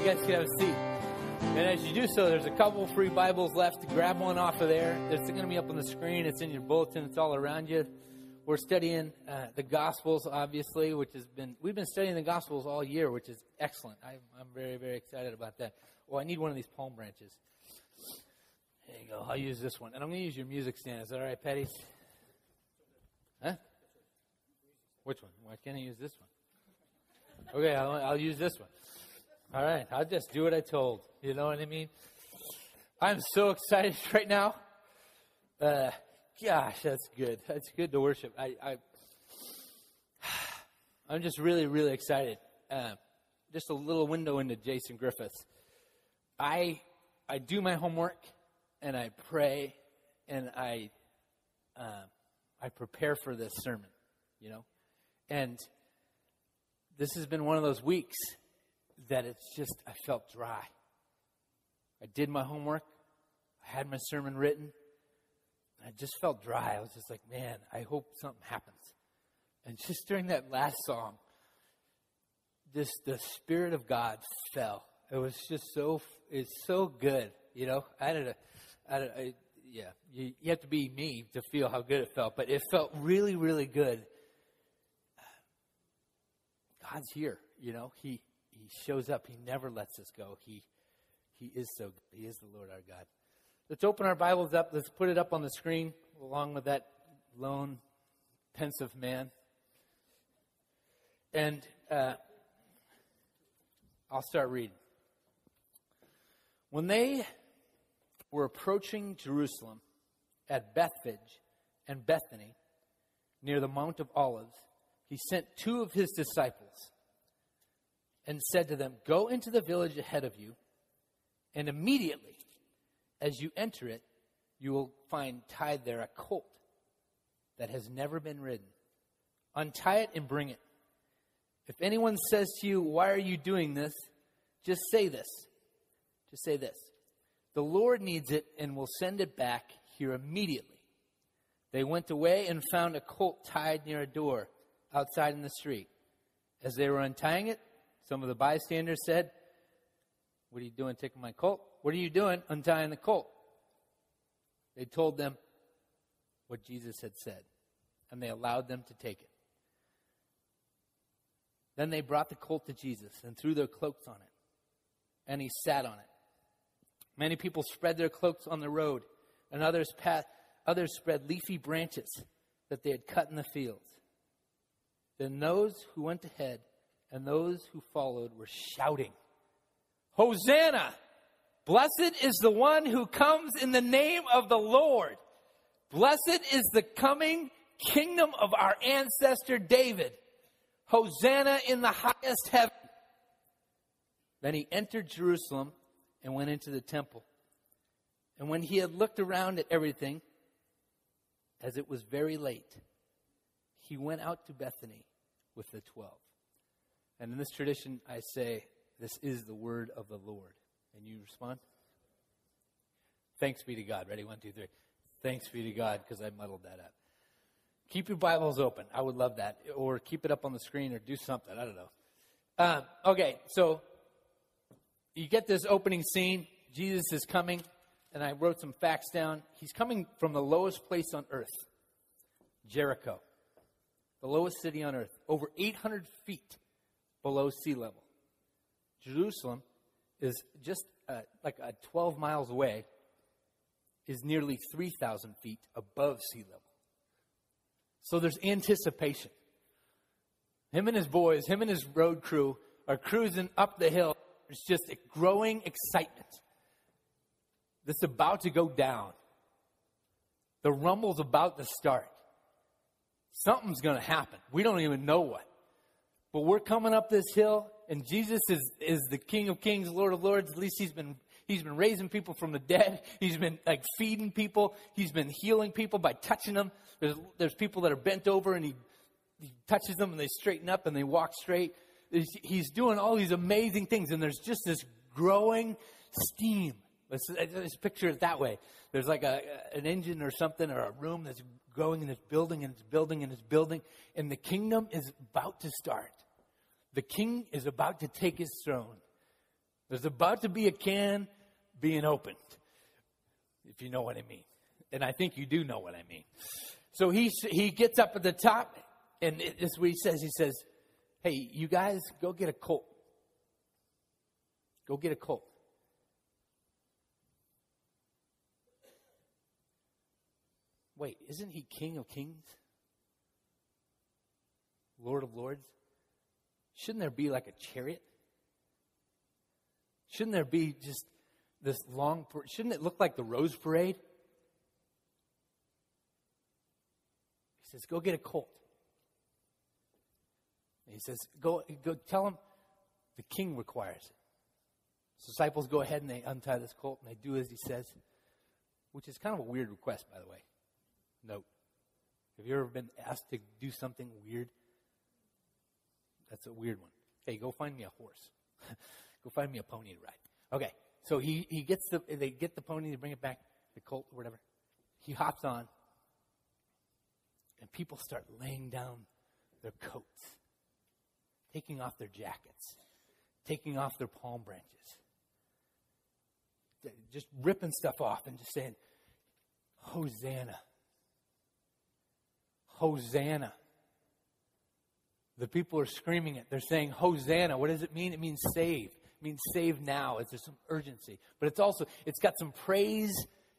You guys can have a seat. And as you do so, there's a couple free Bibles left. To grab one off of there. It's going to be up on the screen. It's in your bulletin. It's all around you. We're studying uh, the Gospels, obviously, which has been we've been studying the Gospels all year, which is excellent. I, I'm very very excited about that. Well, I need one of these palm branches. There you go. I'll use this one, and I'm going to use your music stand. Is that all right, Patty? Huh? Which one? Why can't I use this one? Okay, I'll, I'll use this one. All right, I'll just do what I told. You know what I mean? I'm so excited right now. Uh, gosh, that's good. That's good to worship. I, I I'm just really, really excited. Uh, just a little window into Jason Griffiths. I I do my homework and I pray and I uh, I prepare for this sermon, you know, and this has been one of those weeks that it's just I felt dry. I did my homework, I had my sermon written, I just felt dry. I was just like, man, I hope something happens. And just during that last song, this the Spirit of God fell. It was just so it's so good, you know. I had a, I yeah. You, you have to be me to feel how good it felt, but it felt really, really good. God's here, you know. He shows up. He never lets us go. He he is so good. He is the Lord our God. Let's open our Bibles up. Let's put it up on the screen along with that lone, pensive man. And uh, I'll start reading. When they were approaching Jerusalem at Bethphage and Bethany, near the Mount of Olives, he sent two of his disciples and said to them, Go into the village ahead of you, and immediately as you enter it, you will find tied there a colt that has never been ridden. Untie it and bring it. If anyone says to you, Why are you doing this? just say this. Just say this. The Lord needs it and will send it back here immediately. They went away and found a colt tied near a door outside in the street. As they were untying it, some of the bystanders said, What are you doing taking my colt? What are you doing untying the colt? They told them what Jesus had said, and they allowed them to take it. Then they brought the colt to Jesus and threw their cloaks on it, and he sat on it. Many people spread their cloaks on the road, and others, others spread leafy branches that they had cut in the fields. Then those who went ahead and those who followed were shouting, Hosanna! Blessed is the one who comes in the name of the Lord. Blessed is the coming kingdom of our ancestor David. Hosanna in the highest heaven. Then he entered Jerusalem and went into the temple. And when he had looked around at everything, as it was very late, he went out to Bethany with the twelve. And in this tradition, I say, This is the word of the Lord. And you respond? Thanks be to God. Ready? One, two, three. Thanks be to God because I muddled that up. Keep your Bibles open. I would love that. Or keep it up on the screen or do something. I don't know. Uh, okay, so you get this opening scene. Jesus is coming, and I wrote some facts down. He's coming from the lowest place on earth Jericho, the lowest city on earth, over 800 feet below sea level. Jerusalem is just uh, like uh, 12 miles away, is nearly 3,000 feet above sea level. So there's anticipation. Him and his boys, him and his road crew are cruising up the hill. There's just a growing excitement that's about to go down. The rumble's about to start. Something's going to happen. We don't even know what. But we're coming up this hill, and Jesus is, is the King of Kings, Lord of Lords. At least he's been he's been raising people from the dead. He's been like feeding people. He's been healing people by touching them. There's there's people that are bent over, and he he touches them, and they straighten up, and they walk straight. He's doing all these amazing things, and there's just this growing steam. Let's, let's picture it that way. There's like a, an engine or something, or a room that's growing and it's building and it's building and it's building, and the kingdom is about to start. The king is about to take his throne. There's about to be a can being opened, if you know what I mean. And I think you do know what I mean. So he, he gets up at the top, and this is what he says. He says, Hey, you guys, go get a colt. Go get a colt. Wait, isn't he King of Kings? Lord of Lords? Shouldn't there be like a chariot? Shouldn't there be just this long, shouldn't it look like the Rose Parade? He says, Go get a colt. And he says, Go, go tell him the king requires it. So disciples go ahead and they untie this colt and they do as he says, which is kind of a weird request, by the way. Note. Have you ever been asked to do something weird? That's a weird one. Hey, go find me a horse. go find me a pony to ride. Okay. So he, he gets the, they get the pony, they bring it back, the colt or whatever. He hops on, and people start laying down their coats, taking off their jackets, taking off their palm branches, just ripping stuff off and just saying, Hosanna. Hosanna. The people are screaming it. They're saying, Hosanna. What does it mean? It means save. It means save now. It's there's some urgency. But it's also, it's got some praise.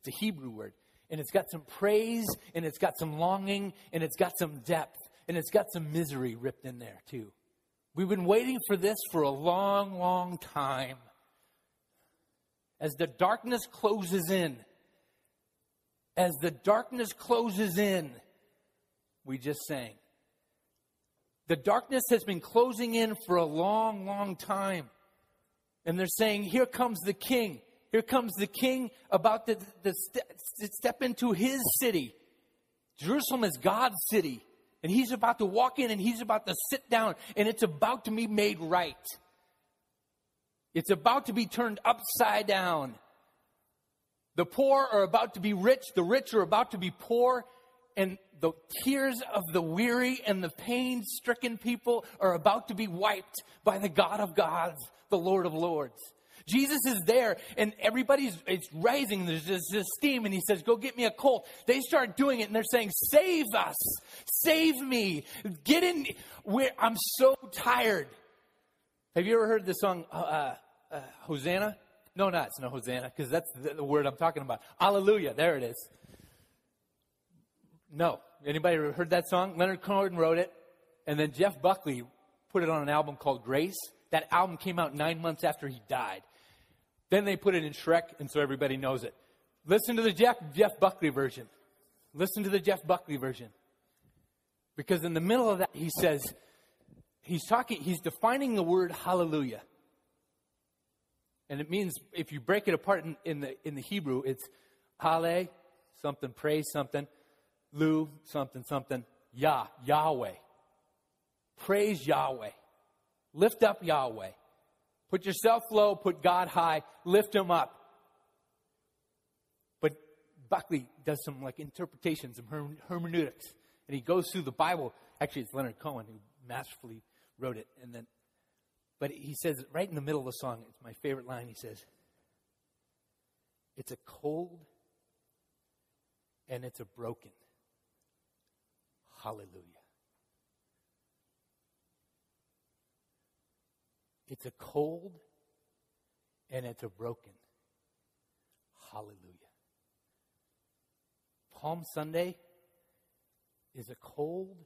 It's a Hebrew word. And it's got some praise, and it's got some longing, and it's got some depth, and it's got some misery ripped in there, too. We've been waiting for this for a long, long time. As the darkness closes in, as the darkness closes in, we just sang. The darkness has been closing in for a long, long time. And they're saying, Here comes the king. Here comes the king about to, step into his city. Jerusalem is God's city. And he's about to walk in and he's about to sit down and it's about to be made right. It's about to be turned upside down. The poor are about to be rich, the rich are about to be poor, and the tears of the weary and the pain stricken people are about to be wiped by the God of gods, the Lord of lords. Jesus is there and everybody's it's rising. There's this, this steam and he says, Go get me a colt. They start doing it and they're saying, Save us. Save me. Get in. We're, I'm so tired. Have you ever heard the song uh, uh, uh Hosanna? No, not it's no Hosanna because that's the, the word I'm talking about. Hallelujah. There it is. No. Anybody heard that song? Leonard Cohen wrote it, and then Jeff Buckley put it on an album called Grace. That album came out nine months after he died. Then they put it in Shrek, and so everybody knows it. Listen to the Jeff, Jeff Buckley version. Listen to the Jeff Buckley version. Because in the middle of that, he says, he's talking, he's defining the word hallelujah. And it means, if you break it apart in, in the, in the Hebrew, it's hale, something, praise something, Lu, something, something, Yah, Yahweh. Praise Yahweh. Lift up Yahweh. Put yourself low, put God high, lift him up. But Buckley does some like interpretations, some hermeneutics, and he goes through the Bible. Actually, it's Leonard Cohen who masterfully wrote it. And then, but he says right in the middle of the song, it's my favorite line. He says, "It's a cold and it's a broken." Hallelujah. It's a cold and it's a broken. Hallelujah. Palm Sunday is a cold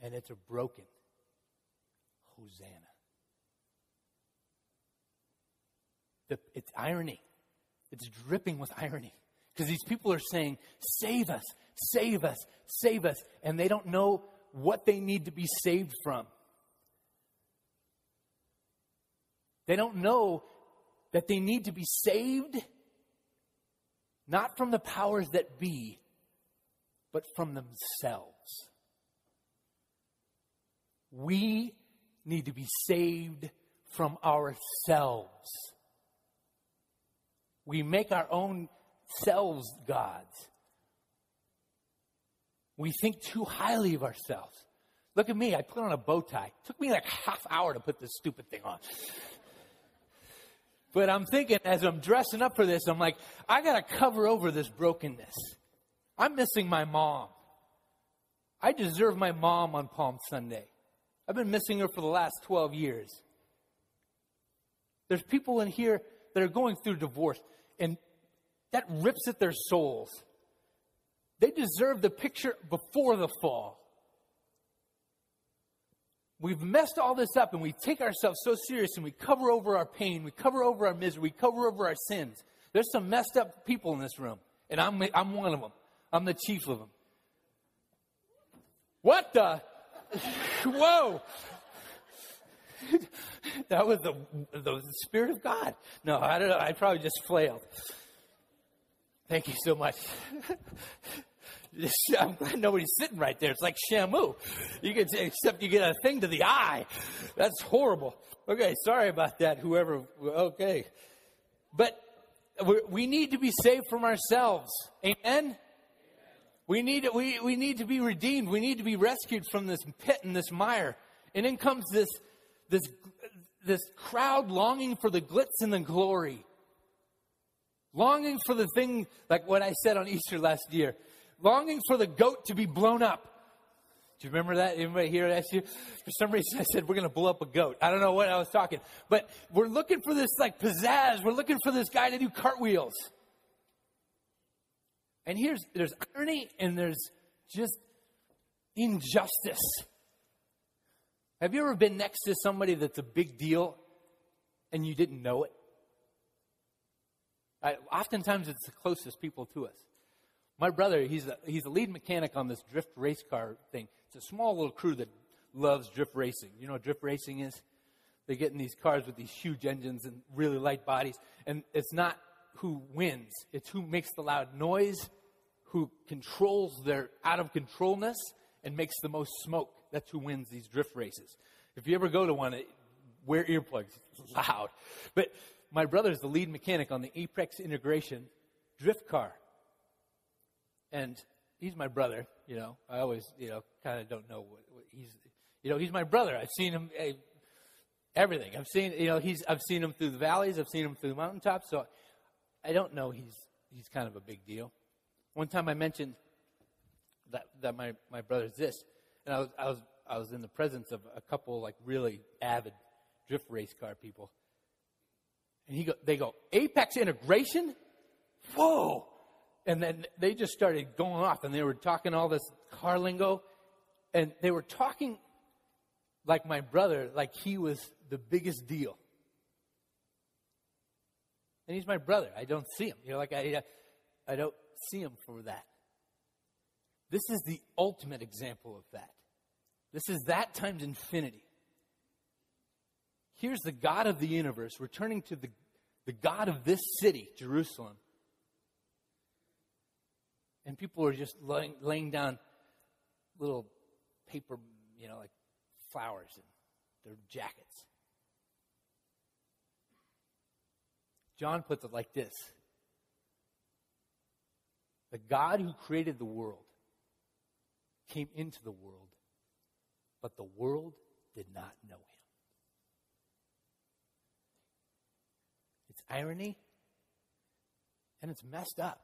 and it's a broken. Hosanna. The, it's irony. It's dripping with irony. Because these people are saying, Save us, save us, save us. And they don't know what they need to be saved from. They don't know that they need to be saved not from the powers that be, but from themselves. We need to be saved from ourselves. We make our own selves gods. We think too highly of ourselves. Look at me, I put on a bow tie. It took me like half hour to put this stupid thing on. But I'm thinking as I'm dressing up for this, I'm like, I got to cover over this brokenness. I'm missing my mom. I deserve my mom on Palm Sunday. I've been missing her for the last 12 years. There's people in here that are going through divorce, and that rips at their souls. They deserve the picture before the fall. We've messed all this up and we take ourselves so serious and we cover over our pain, we cover over our misery, we cover over our sins. There's some messed up people in this room, and I'm, I'm one of them. I'm the chief of them. What the? Whoa! that was the, the Spirit of God. No, I don't know. I probably just flailed. Thank you so much. I'm glad nobody's sitting right there. It's like Shamu. You get except you get a thing to the eye. That's horrible. Okay, sorry about that. Whoever. Okay, but we need to be saved from ourselves. Amen. We need we we need to be redeemed. We need to be rescued from this pit and this mire. And in comes this this this crowd longing for the glitz and the glory. Longing for the thing like what I said on Easter last year longing for the goat to be blown up. Do you remember that? Anybody here last year? For some reason, I said we're going to blow up a goat. I don't know what I was talking, but we're looking for this like pizzazz. We're looking for this guy to do cartwheels. And here's there's irony and there's just injustice. Have you ever been next to somebody that's a big deal and you didn't know it? I, oftentimes, it's the closest people to us. My brother, he's a, he's a lead mechanic on this drift race car thing. It's a small little crew that loves drift racing. You know what drift racing is? They get in these cars with these huge engines and really light bodies. And it's not who wins, it's who makes the loud noise, who controls their out of controlness, and makes the most smoke. That's who wins these drift races. If you ever go to one, wear earplugs. It's loud. But my brother is the lead mechanic on the Apex Integration drift car and he's my brother. You know, I always, you know, kind of don't know what, what, he's. You know, he's my brother. I've seen him hey, everything. I've seen, you know, he's. I've seen him through the valleys. I've seen him through the mountaintops. So I don't know. He's he's kind of a big deal. One time I mentioned that that my my brother's this, and I was I was I was in the presence of a couple like really avid drift race car people, and he go they go apex integration. Whoa! And then they just started going off and they were talking all this car lingo. And they were talking like my brother, like he was the biggest deal. And he's my brother. I don't see him. You know, like I, uh, I don't see him for that. This is the ultimate example of that. This is that times infinity. Here's the God of the universe returning to the, the God of this city, Jerusalem, and people are just laying, laying down little paper, you know, like flowers in their jackets. John puts it like this The God who created the world came into the world, but the world did not know him. Irony and it's messed up.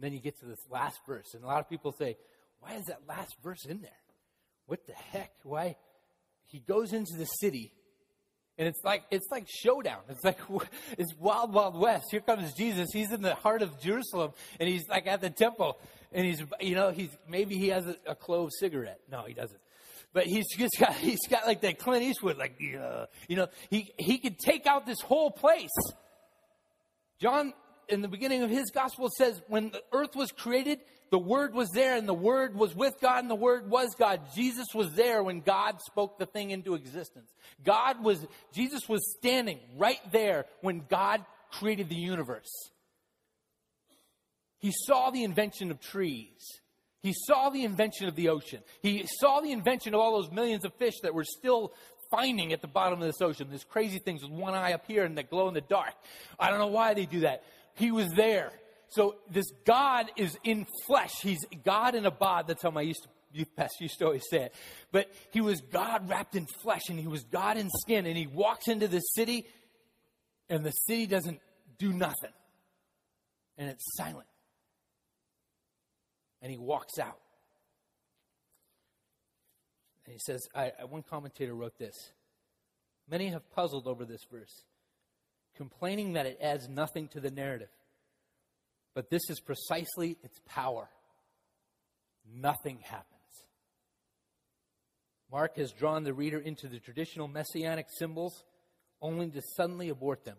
then you get to this last verse, and a lot of people say, Why is that last verse in there? What the heck? Why? He goes into the city, and it's like it's like showdown. It's like it's wild, wild west. Here comes Jesus. He's in the heart of Jerusalem, and he's like at the temple, and he's you know he's maybe he has a, a clove cigarette. No, he doesn't. But he's just got he's got like that Clint Eastwood, like uh, you know he he could take out this whole place. John in the beginning of his gospel, says, when the earth was created, the Word was there, and the Word was with God, and the Word was God. Jesus was there when God spoke the thing into existence. God was, Jesus was standing right there when God created the universe. He saw the invention of trees. He saw the invention of the ocean. He saw the invention of all those millions of fish that were still finding at the bottom of this ocean. These crazy things with one eye up here and that glow in the dark. I don't know why they do that. He was there. So this God is in flesh. He's God in a bod. That's how my youth pastor used to always say it. But he was God wrapped in flesh and he was God in skin. And he walks into the city and the city doesn't do nothing. And it's silent. And he walks out. And he says, I, one commentator wrote this Many have puzzled over this verse, complaining that it adds nothing to the narrative. But this is precisely its power. Nothing happens. Mark has drawn the reader into the traditional messianic symbols only to suddenly abort them.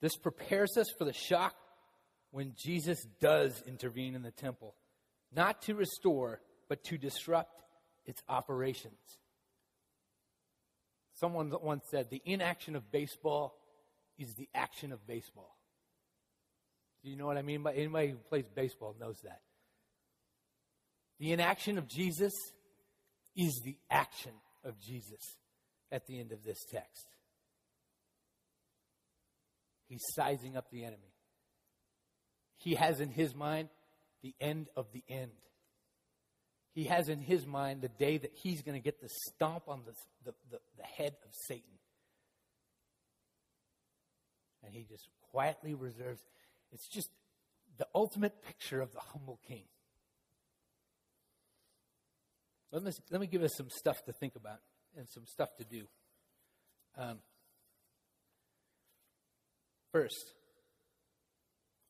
This prepares us for the shock when Jesus does intervene in the temple, not to restore, but to disrupt its operations. Someone once said, the inaction of baseball is the action of baseball. Do you know what I mean? By anybody who plays baseball knows that. The inaction of Jesus is the action of Jesus at the end of this text. He's sizing up the enemy. He has in his mind the end of the end. He has in his mind the day that he's going to get the stomp on the, the, the, the head of Satan. And he just quietly reserves. It's just the ultimate picture of the humble king. Let me, let me give us some stuff to think about and some stuff to do. Um, first,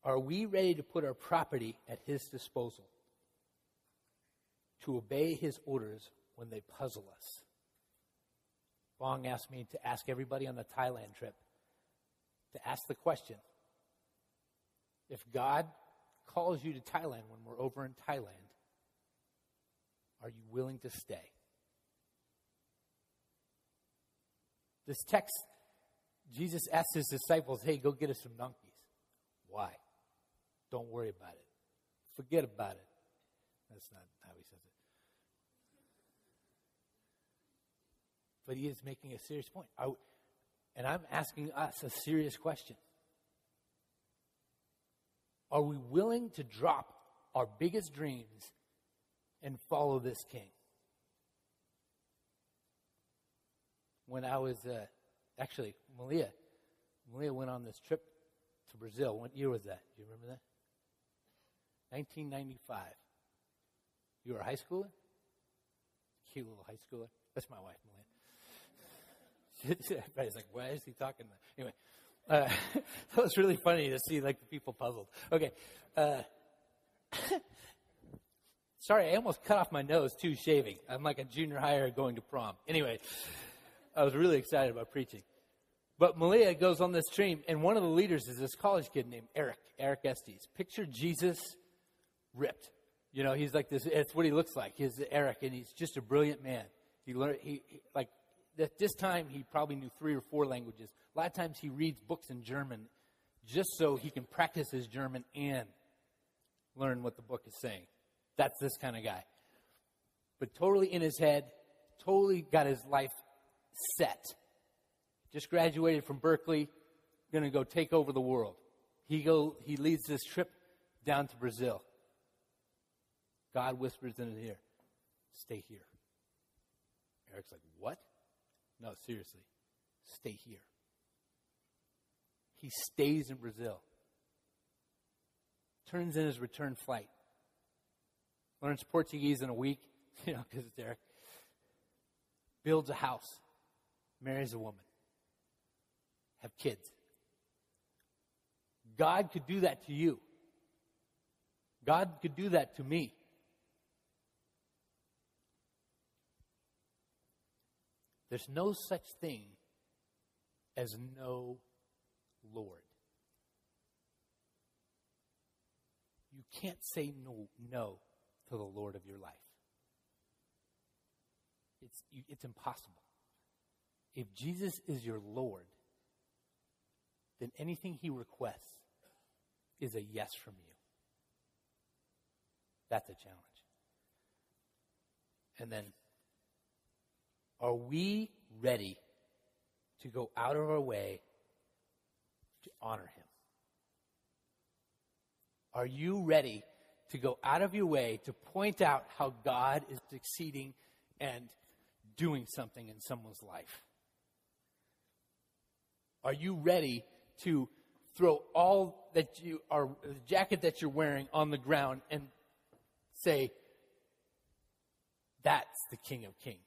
are we ready to put our property at his disposal? To obey his orders when they puzzle us? Bong asked me to ask everybody on the Thailand trip to ask the question if God calls you to Thailand when we're over in Thailand, are you willing to stay? This text, Jesus asks his disciples, hey, go get us some donkeys. Why? Don't worry about it. Forget about it. That's not how he says it. But he is making a serious point. I, and I'm asking us a serious question. Are we willing to drop our biggest dreams and follow this king? When I was, uh, actually, Malia, Malia went on this trip to Brazil. What year was that? Do you remember that? 1995. You were a high schooler? Cute little high schooler. That's my wife, Malia. Everybody's like, why is he talking? Anyway, uh, that was really funny to see like the people puzzled. Okay. Uh, sorry, I almost cut off my nose too shaving. I'm like a junior higher going to prom. Anyway, I was really excited about preaching. But Malia goes on this stream, and one of the leaders is this college kid named Eric, Eric Estes. Picture Jesus ripped. You know, he's like this, it's what he looks like. He's Eric, and he's just a brilliant man. He learned, he, he like, at this time, he probably knew three or four languages. A lot of times he reads books in German just so he can practice his German and learn what the book is saying. That's this kind of guy. But totally in his head, totally got his life set. Just graduated from Berkeley, going to go take over the world. He go he leads this trip down to Brazil. God whispers in his ear, "Stay here." Eric's like, "What?" No, seriously. Stay here. He stays in Brazil. Turns in his return flight. Learns Portuguese in a week, you know, because it's Eric. Builds a house. Marries a woman. Have kids. God could do that to you. God could do that to me. There's no such thing as no Lord. You can't say no, no to the Lord of your life. It's, it's impossible. If Jesus is your Lord, then anything he requests is a yes from you. That's a challenge. And then are we ready to go out of our way to honor him? Are you ready to go out of your way to point out how God is succeeding and doing something in someone's life? Are you ready to throw all that you are, the jacket that you're wearing on the ground and say, that's the King of Kings.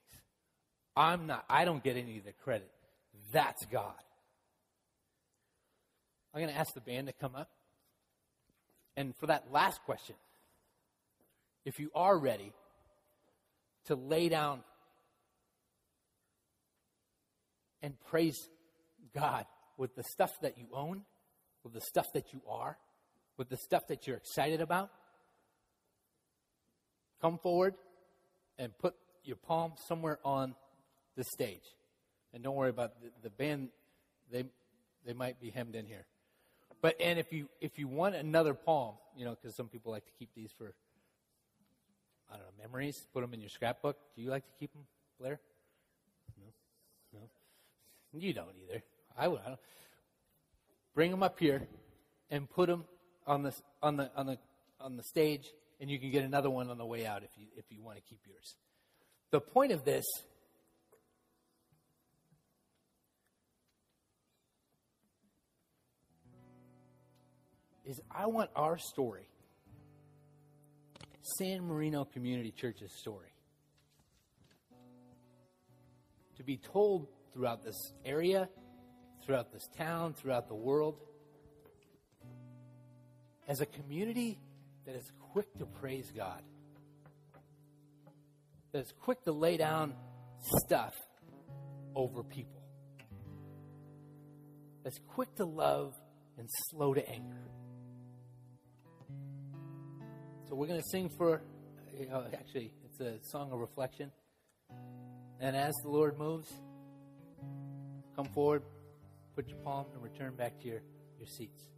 I'm not, I don't get any of the credit. That's God. I'm going to ask the band to come up. And for that last question, if you are ready to lay down and praise God with the stuff that you own, with the stuff that you are, with the stuff that you're excited about, come forward and put your palm somewhere on the stage. And don't worry about the, the band, they, they might be hemmed in here. But, and if you, if you want another palm, you know, because some people like to keep these for, I don't know, memories, put them in your scrapbook. Do you like to keep them, Blair? No? No? You don't either. I would. I don't. Bring them up here and put them on the, on the, on the, on the stage and you can get another one on the way out if you, if you want to keep yours. The point of this is I want our story, San Marino Community Church's story, to be told throughout this area, throughout this town, throughout the world, as a community that is quick to praise God, that is quick to lay down stuff over people, that's quick to love and slow to anger. So we're going to sing for, uh, actually, it's a song of reflection. And as the Lord moves, come forward, put your palm, and return back to your, your seats.